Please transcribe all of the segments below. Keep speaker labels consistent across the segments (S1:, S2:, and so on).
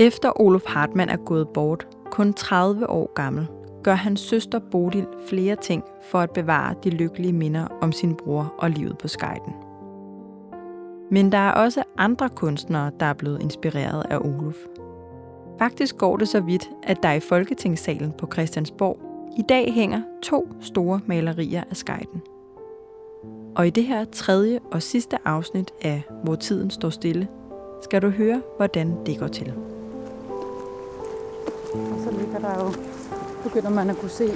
S1: Efter Olof Hartmann er gået bort, kun 30 år gammel, gør hans søster Bodil flere ting for at bevare de lykkelige minder om sin bror og livet på skejden. Men der er også andre kunstnere, der er blevet inspireret af Olof. Faktisk går det så vidt, at der i Folketingssalen på Christiansborg i dag hænger to store malerier af skejden. Og i det her tredje og sidste afsnit af Hvor tiden står stille, skal du høre, hvordan det går til.
S2: Så ligger der jo, begynder man at kunne se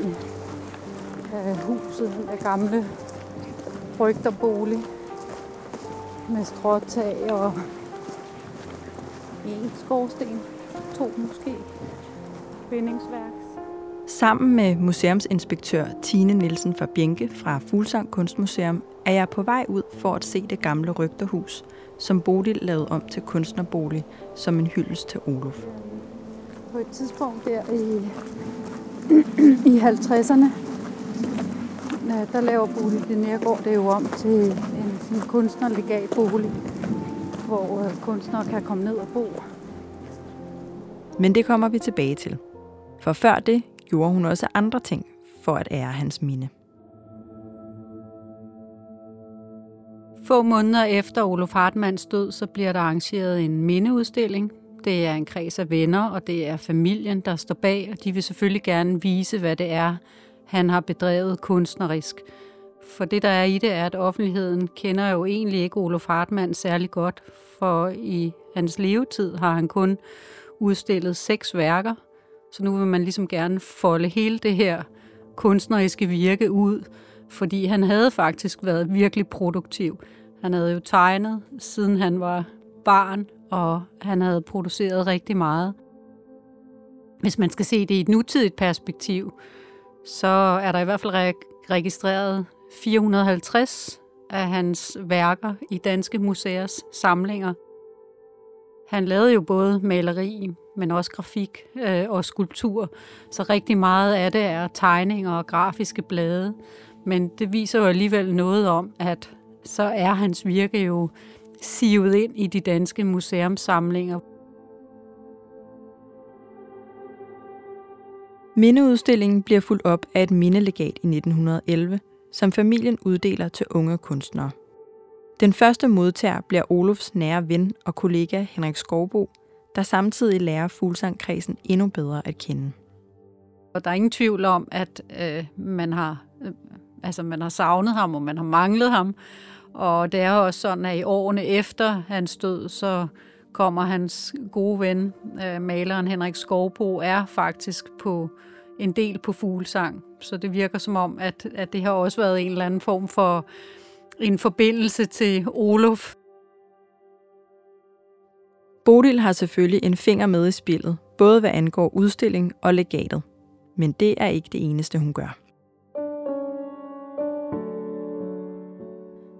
S2: uh, huset af gamle rygterbolig med stråtag og en skorsten, to måske, bindingsværk.
S1: Sammen med museumsinspektør Tine Nielsen fra Bjenke fra Fuglsang Kunstmuseum er jeg på vej ud for at se det gamle rygterhus, som Bodil lavede om til kunstnerbolig som en hyldest til Olof.
S2: På et tidspunkt der i, i 50'erne, der laver Bodil det Nærgaard det jo om til en, en kunstnerlegatbolig, hvor øh, kunstnere kan komme ned og bo.
S1: Men det kommer vi tilbage til. For før det gjorde hun også andre ting for at ære hans minde.
S3: Få måneder efter Olof Hartmanns død, så bliver der arrangeret en mindeudstilling. Det er en kreds af venner, og det er familien, der står bag, og de vil selvfølgelig gerne vise, hvad det er, han har bedrevet kunstnerisk. For det, der er i det, er, at offentligheden kender jo egentlig ikke Olof Hartmann særlig godt, for i hans levetid har han kun udstillet seks værker, så nu vil man ligesom gerne folde hele det her kunstneriske virke ud, fordi han havde faktisk været virkelig produktiv. Han havde jo tegnet, siden han var barn, og han havde produceret rigtig meget. Hvis man skal se det i et nutidigt perspektiv, så er der i hvert fald registreret 450 af hans værker i danske museers samlinger. Han lavede jo både maleri, men også grafik øh, og skulptur, så rigtig meget af det er tegninger og grafiske blade. Men det viser jo alligevel noget om, at så er hans virke jo sivet ind i de danske museumssamlinger.
S1: Mindeudstillingen bliver fuldt op af et mindelegat i 1911, som familien uddeler til unge kunstnere. Den første modtager bliver Olofs nære ven og kollega Henrik Skovbo, der samtidig lærer Fuglsangkredsen endnu bedre at kende.
S3: Og der er ingen tvivl om, at øh, man har øh, altså man har savnet ham, og man har manglet ham. Og det er også sådan, at i årene efter hans død, så kommer hans gode ven, øh, maleren Henrik Skovbo, er faktisk på en del på fuglesang. Så det virker som om, at, at det har også været en eller anden form for en forbindelse til Olof.
S1: Bodil har selvfølgelig en finger med i spillet, både hvad angår udstilling og legatet. Men det er ikke det eneste, hun gør.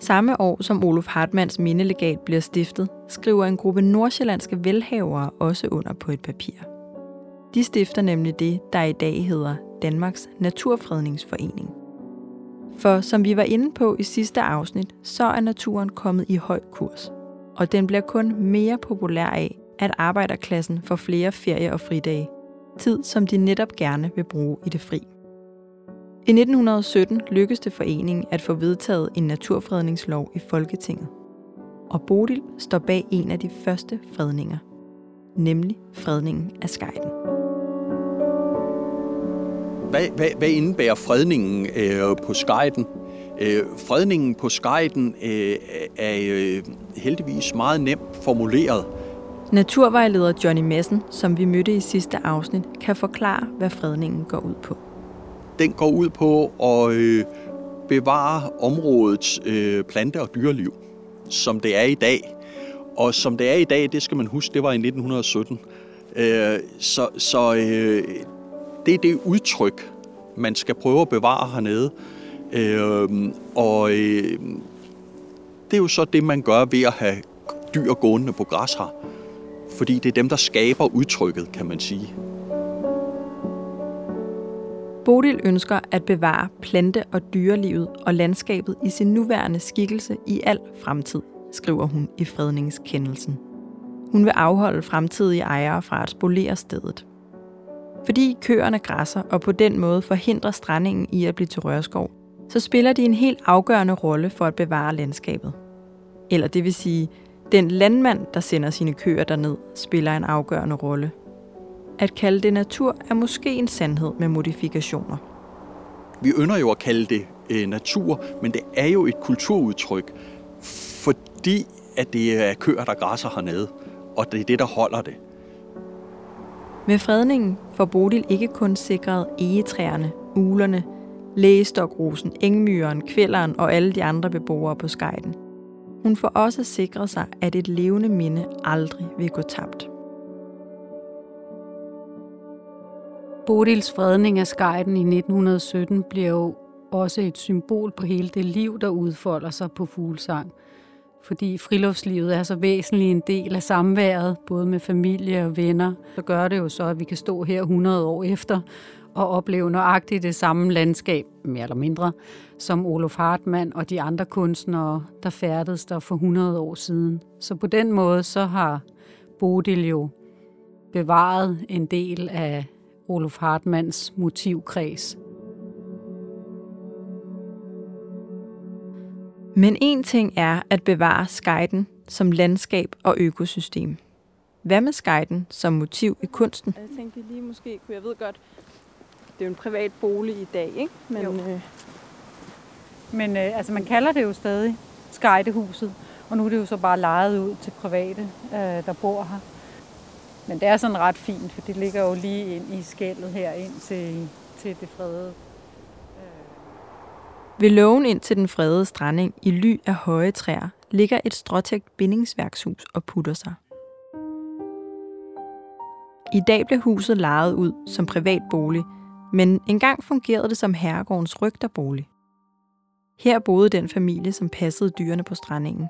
S1: Samme år som Olof Hartmanns mindelegat bliver stiftet, skriver en gruppe nordsjællandske velhavere også under på et papir. De stifter nemlig det, der i dag hedder Danmarks Naturfredningsforening. For som vi var inde på i sidste afsnit, så er naturen kommet i høj kurs. Og den bliver kun mere populær af, at arbejderklassen får flere ferie- og fridage. Tid, som de netop gerne vil bruge i det fri. I 1917 lykkedes det foreningen at få vedtaget en naturfredningslov i Folketinget. Og Bodil står bag en af de første fredninger, nemlig fredningen af skejden.
S4: Hvad, hvad, hvad indebærer fredningen øh, på skejden? Øh, fredningen på skejden øh, er øh, heldigvis meget nemt formuleret.
S1: Naturvejleder Johnny Messen, som vi mødte i sidste afsnit, kan forklare, hvad fredningen går ud på
S4: den går ud på at øh, bevare områdets øh, plante- og dyreliv, som det er i dag. Og som det er i dag, det skal man huske, det var i 1917. Øh, så så øh, det er det udtryk, man skal prøve at bevare hernede. Øh, og øh, det er jo så det, man gør ved at have dyr gående på græs her. Fordi det er dem, der skaber udtrykket, kan man sige.
S1: Bodil ønsker at bevare plante- og dyrelivet og landskabet i sin nuværende skikkelse i al fremtid, skriver hun i fredningskendelsen. Hun vil afholde fremtidige ejere fra at spolere stedet. Fordi køerne græsser og på den måde forhindrer strandingen i at blive til rørskov, så spiller de en helt afgørende rolle for at bevare landskabet. Eller det vil sige, den landmand, der sender sine køer derned, spiller en afgørende rolle. At kalde det natur er måske en sandhed med modifikationer.
S4: Vi ønsker jo at kalde det øh, natur, men det er jo et kulturudtryk, fordi at det er køer, der græsser hernede, og det er det, der holder det.
S1: Med fredningen får Bodil ikke kun sikret egetræerne, ulerne, lægestokrosen, engmyren, kvælderen og alle de andre beboere på skejden. Hun får også sikret sig, at et levende minde aldrig vil gå tabt.
S3: Bodils fredning af skejden i 1917 bliver jo også et symbol på hele det liv, der udfolder sig på fuglesang. Fordi friluftslivet er så væsentlig en del af samværet, både med familie og venner, så gør det jo så, at vi kan stå her 100 år efter og opleve nøjagtigt det samme landskab, mere eller mindre, som Olof Hartmann og de andre kunstnere, der færdedes der for 100 år siden. Så på den måde så har Bodil jo bevaret en del af Olof Hartmanns motivkreds.
S1: Men en ting er at bevare skejden som landskab og økosystem. Hvad med skejden som motiv i kunsten?
S5: Jeg tænkte lige måske, kunne jeg ved godt, det er jo en privat bolig i dag, ikke? Men,
S2: Jo.
S5: øh,
S2: Men øh, altså, man kalder det jo stadig Skejtehuset, og nu er det jo så bare lejet ud til private, øh, der bor her. Men det er sådan ret fint, for det ligger jo lige ind i skældet her ind til, til det fredede. Øh.
S1: Ved lågen ind til den fredede stranding i ly af høje træer ligger et stråtægt bindingsværkshus og putter sig. I dag blev huset lejet ud som privat bolig, men engang fungerede det som herregårdens rygterbolig. Her boede den familie, som passede dyrene på strandingen.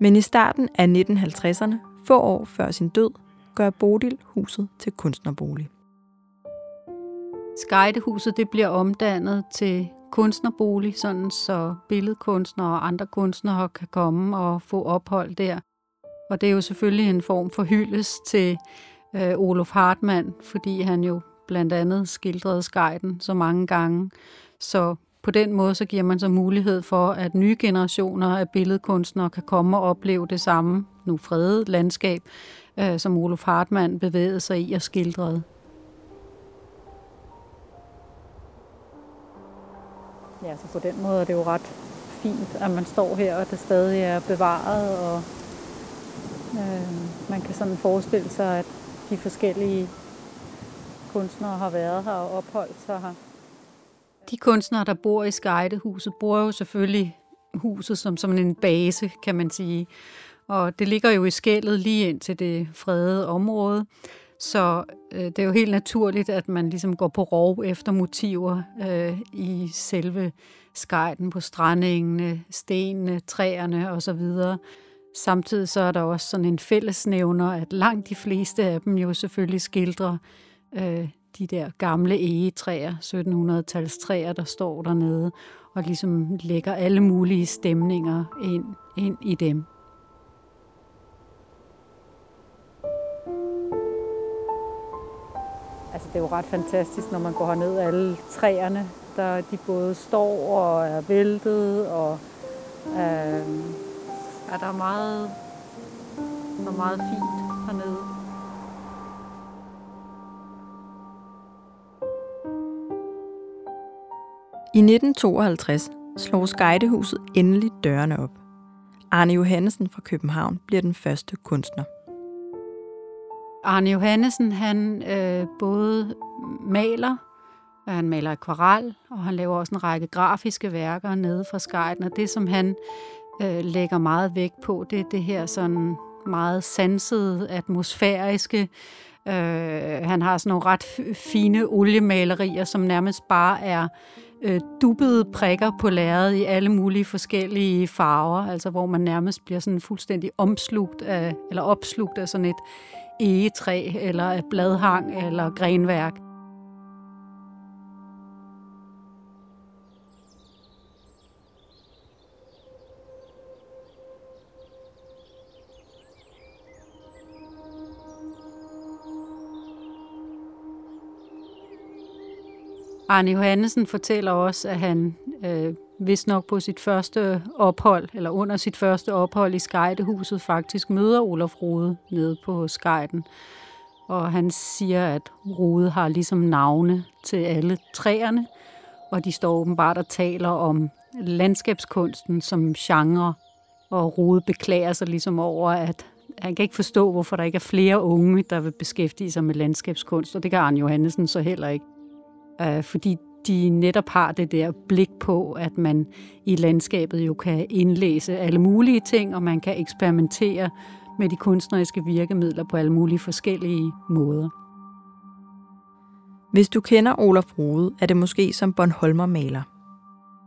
S1: Men i starten af 1950'erne, få år før sin død, gøre Bodil huset til kunstnerbolig.
S3: Skejdehuset det bliver omdannet til kunstnerbolig, sådan så billedkunstnere og andre kunstnere kan komme og få ophold der. Og det er jo selvfølgelig en form for hyldest til øh, Olof Hartmann, fordi han jo blandt andet skildrede skejden så mange gange. Så på den måde så giver man så mulighed for, at nye generationer af billedkunstnere kan komme og opleve det samme, nu fredede landskab, øh, som Olof Hartmann bevægede sig i og skildrede.
S2: Ja, så på den måde er det jo ret fint, at man står her, og det stadig er bevaret, og øh, man kan sådan forestille sig, at de forskellige kunstnere har været her og opholdt sig her.
S3: De kunstnere, der bor i Skejdehuset, bruger jo selvfølgelig huset som, som en base, kan man sige. Og det ligger jo i skældet lige ind til det fredede område. Så øh, det er jo helt naturligt, at man ligesom går på rov efter motiver øh, i selve skejden på strandingene, stenene, træerne osv. Samtidig så er der også sådan en fællesnævner, at langt de fleste af dem jo selvfølgelig skildrer øh, de der gamle egetræer, 1700-talstræer, der står dernede, og ligesom lægger alle mulige stemninger ind, ind i dem.
S2: Altså det er jo ret fantastisk, når man går herned alle træerne, der de både står og er væltet, og øh,
S3: Ja, der er meget, der er meget fint hernede.
S1: I 1952 slår Skejdehuset endelig dørene op. Arne Johannesen fra København bliver den første kunstner.
S3: Arne Johannesen, han øh, både maler, han maler akvarel, og han laver også en række grafiske værker nede fra skejden. Og det, som han øh, lægger meget vægt på, det er det her sådan meget sansede, atmosfæriske. Øh, han har sådan nogle ret fine oliemalerier, som nærmest bare er øh, Øh, dubbede prikker på lærredet i alle mulige forskellige farver, altså hvor man nærmest bliver sådan fuldstændig omslugt af, eller opslugt af sådan et egetræ, eller af bladhang, eller grenværk. Arne Johannesen fortæller også, at han øh, vist nok på sit første ophold, eller under sit første ophold i Skejdehuset, faktisk møder Olaf Rode nede på Skejden. Og han siger, at Rode har ligesom navne til alle træerne, og de står åbenbart og taler om landskabskunsten som genre, og Rode beklager sig ligesom over, at han kan ikke forstå, hvorfor der ikke er flere unge, der vil beskæftige sig med landskabskunst, og det kan Arne Johannesen så heller ikke. Uh, fordi de netop har det der blik på, at man i landskabet jo kan indlæse alle mulige ting, og man kan eksperimentere med de kunstneriske virkemidler på alle mulige forskellige måder.
S1: Hvis du kender Olaf Rode, er det måske som Bornholmer maler.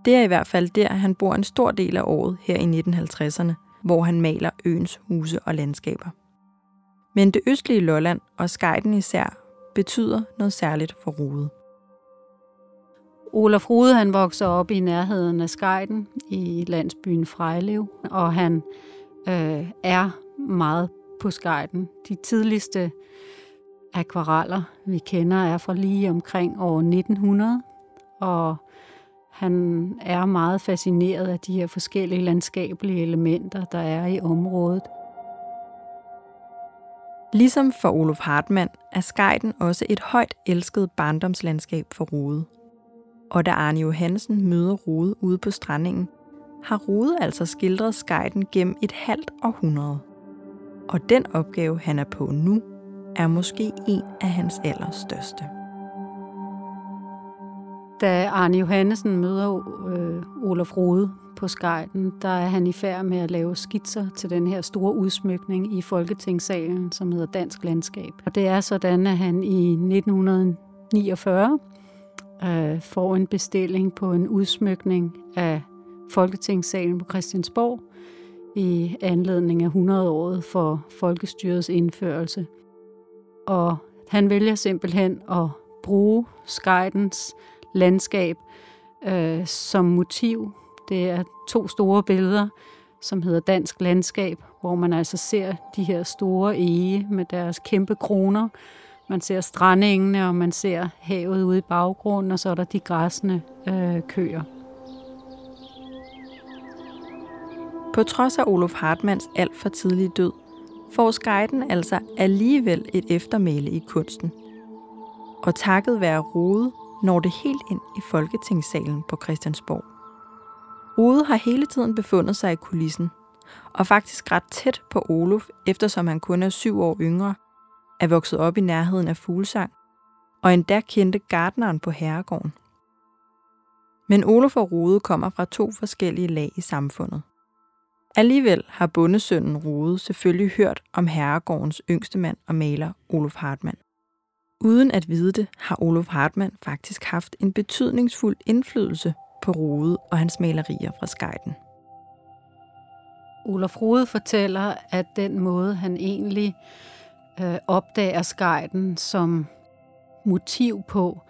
S1: Det er i hvert fald der, han bor en stor del af året her i 1950'erne, hvor han maler øens huse og landskaber. Men det østlige Lolland og Skejden især betyder noget særligt for Rode.
S3: Olaf Rude han vokser op i nærheden af Skejden i landsbyen Frejlev, og han øh, er meget på Skejden. De tidligste akvareller, vi kender, er fra lige omkring år 1900, og han er meget fascineret af de her forskellige landskabelige elementer, der er i området.
S1: Ligesom for Olof Hartmann er Skejden også et højt elsket barndomslandskab for Rode. Og da Arne Johansen møder Rode ude på strandingen, har Rode altså skildret Skejden gennem et halvt århundrede. Og den opgave, han er på nu, er måske en af hans allerstørste.
S3: Da Arne Johannesen møder øh, Olaf Rode på Skejden, der er han i færd med at lave skitser til den her store udsmykning i Folketingssalen, som hedder Dansk Landskab. Og det er sådan, at han i 1949 øh, får en bestilling på en udsmykning af Folketingssalen på Christiansborg i anledning af 100-året for folkestyrets indførelse. Og han vælger simpelthen at bruge Skejdens landskab øh, som motiv. Det er to store billeder, som hedder Dansk Landskab, hvor man altså ser de her store ege med deres kæmpe kroner. Man ser strandengene, og man ser havet ude i baggrunden, og så er der de græsne øh, køer.
S1: På trods af Olof Hartmanns alt for tidlige død, får Skejden altså alligevel et eftermæle i kunsten. Og takket være Rode når det helt ind i Folketingssalen på Christiansborg. Rode har hele tiden befundet sig i kulissen, og faktisk ret tæt på Olof, eftersom han kun er syv år yngre, er vokset op i nærheden af fuglesang, og endda kendte gardneren på herregården. Men Olof og Rode kommer fra to forskellige lag i samfundet. Alligevel har bondesønnen Rode selvfølgelig hørt om herregårdens yngste mand og maler Olof Hartmann. Uden at vide det, har Olof Hartmann faktisk haft en betydningsfuld indflydelse på Rode og hans malerier fra Skejden.
S3: Olof Rode fortæller, at den måde, han egentlig øh, opdager Skejden som motiv på,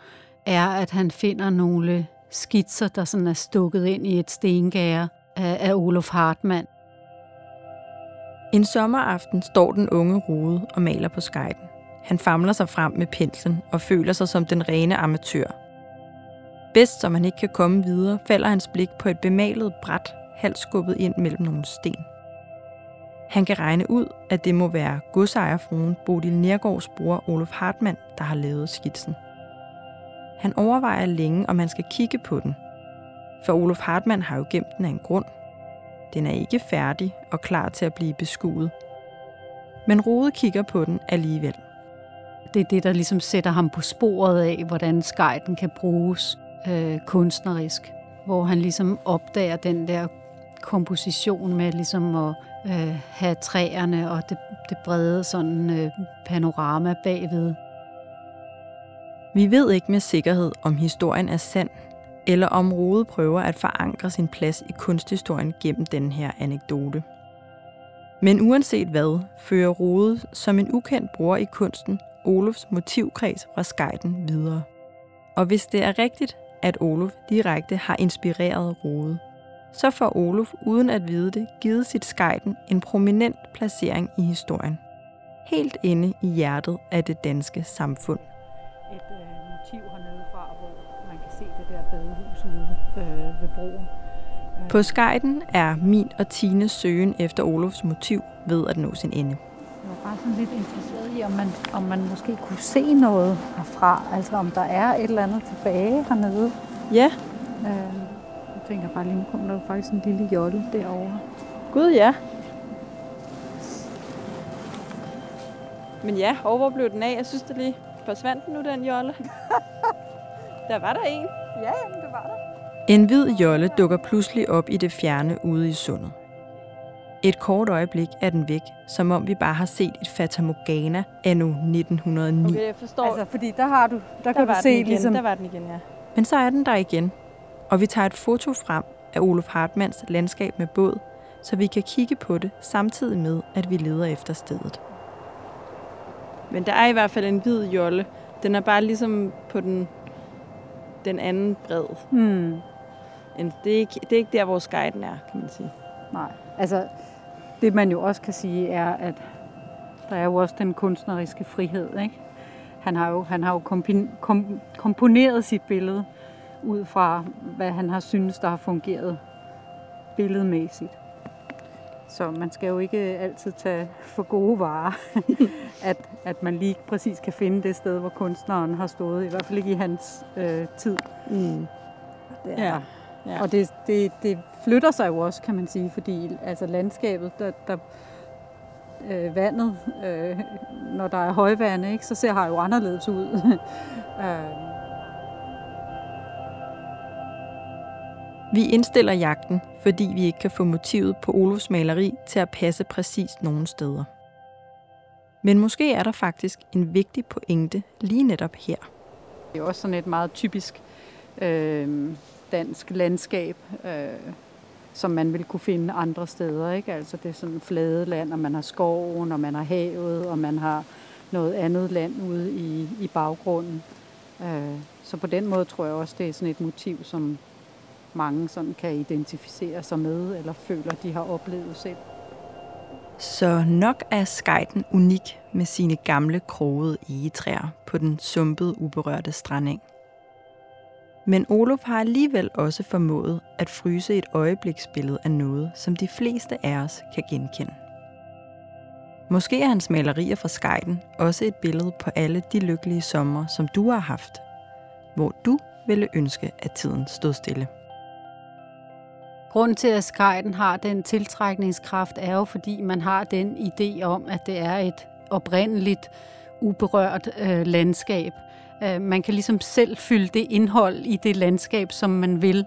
S3: er, at han finder nogle skitser, der sådan er stukket ind i et stengære af, af Olof Hartmann.
S1: En sommeraften står den unge Rode og maler på Skejden. Han famler sig frem med penslen og føler sig som den rene amatør. Bedst som han ikke kan komme videre, falder hans blik på et bemalet bræt, halvt skubbet ind mellem nogle sten. Han kan regne ud, at det må være godsejerfruen Bodil Nergårds bror Olof Hartmann, der har lavet skitsen. Han overvejer længe, om han skal kigge på den. For Olof Hartmann har jo gemt den af en grund. Den er ikke færdig og klar til at blive beskuet. Men Rode kigger på den alligevel.
S3: Det er det, der ligesom sætter ham på sporet af, hvordan skejden kan bruges øh, kunstnerisk. Hvor han ligesom opdager den der komposition med ligesom at øh, have træerne og det, det brede sådan øh, panorama bagved.
S1: Vi ved ikke med sikkerhed, om historien er sand, eller om Rode prøver at forankre sin plads i kunsthistorien gennem den her anekdote. Men uanset hvad, fører Rode som en ukendt bror i kunsten Olofs motivkreds fra skejten videre. Og hvis det er rigtigt, at Olof direkte har inspireret Rode, så får Olof uden at vide det givet sit Skejden en prominent placering i historien. Helt inde i hjertet af det danske samfund.
S3: Et øh, motiv hernede fra, hvor man kan
S6: badehus ude øh, ved broen.
S1: På skejden er min og Tines søgen efter Olofs motiv ved at nå sin ende.
S3: Jeg var bare sådan lidt interesseret i, om man, om man måske kunne se noget herfra. Altså om der er et eller andet tilbage hernede.
S5: Ja,
S3: Øh, tænker bare lige, nu kommer der jo faktisk en lille jolle derovre.
S5: gud ja. Men ja, og hvor blev den af? Jeg synes, det lige forsvandt den nu, den jolle. der var der en.
S3: Ja, jamen det var der.
S1: En hvid jolle dukker pludselig op i det fjerne ude i sundet. Et kort øjeblik er den væk, som om vi bare har set et fatamorgana anno 1909.
S5: Okay, jeg forstår.
S3: Altså, fordi der har du, der,
S5: der
S3: kan
S5: var
S3: du
S5: den
S3: se
S5: igen.
S3: ligesom...
S5: Der var den igen, ja.
S1: Men så er den der igen, og vi tager et foto frem af Olof Hartmanns landskab med båd, så vi kan kigge på det samtidig med, at vi leder efter stedet.
S5: Men der er i hvert fald en hvid jolle. Den er bare ligesom på den, den anden bred.
S3: Hmm.
S5: En- Det er, ikke, det er ikke der, hvor guiden er, kan man sige.
S3: Nej, altså det man jo også kan sige er, at der er jo også den kunstneriske frihed. Ikke? Han har jo, han har jo kompi- kom, komponeret sit billede ud fra, hvad han har synes, der har fungeret billedmæssigt. Så man skal jo ikke altid tage for gode varer, at, at man lige præcis kan finde det sted, hvor kunstneren har stået, i hvert fald ikke i hans øh, tid.
S5: Mm.
S3: Det
S5: Ja. ja.
S3: og det, det, det flytter sig jo også, kan man sige, fordi altså landskabet, der, der øh, vandet, øh, når der er højvand, ikke, så ser har jo anderledes ud. øh,
S1: Vi indstiller jagten, fordi vi ikke kan få motivet på Olofs maleri til at passe præcis nogen steder. Men måske er der faktisk en vigtig pointe lige netop her.
S3: det er også sådan et meget typisk øh, dansk landskab, øh, som man vil kunne finde andre steder. Ikke? Altså det er sådan flade land, og man har skoven, og man har havet, og man har noget andet land ude i, i baggrunden. Øh, så på den måde tror jeg også, det er sådan et motiv, som mange sådan kan identificere sig med, eller føler, de har oplevet selv.
S1: Så nok er skejten unik med sine gamle krogede egetræer på den sumpede, uberørte stranding. Men Olof har alligevel også formået at fryse et øjebliksbillede af noget, som de fleste af os kan genkende. Måske er hans malerier fra skejten også et billede på alle de lykkelige sommer, som du har haft, hvor du ville ønske, at tiden stod stille.
S6: Grunden til, at skejden har den tiltrækningskraft, er jo, fordi man har den idé om, at det er et oprindeligt, uberørt øh, landskab. Øh, man kan ligesom selv fylde det indhold i det landskab, som man vil.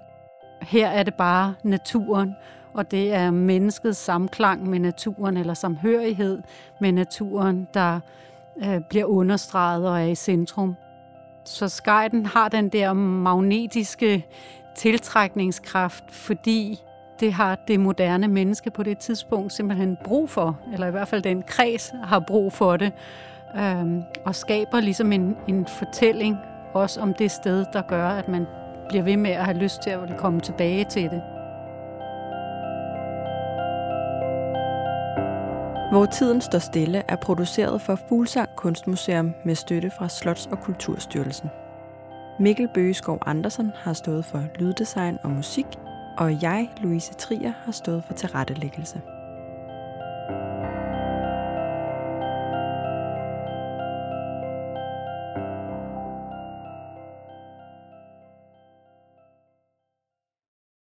S6: Her er det bare naturen, og det er menneskets samklang med naturen, eller samhørighed med naturen, der øh, bliver understreget og er i centrum. Så skejden har den der magnetiske tiltrækningskraft, fordi det har det moderne menneske på det tidspunkt simpelthen brug for, eller i hvert fald den kreds har brug for det, øhm, og skaber ligesom en, en fortælling også om det sted, der gør, at man bliver ved med at have lyst til at komme tilbage til det.
S1: Hvor tiden står stille er produceret for Fuglsang Kunstmuseum med støtte fra Slots- og Kulturstyrelsen. Mikkel Bøgeskov Andersen har stået for lyddesign og musik, og jeg, Louise Trier, har stået for tilrettelæggelse.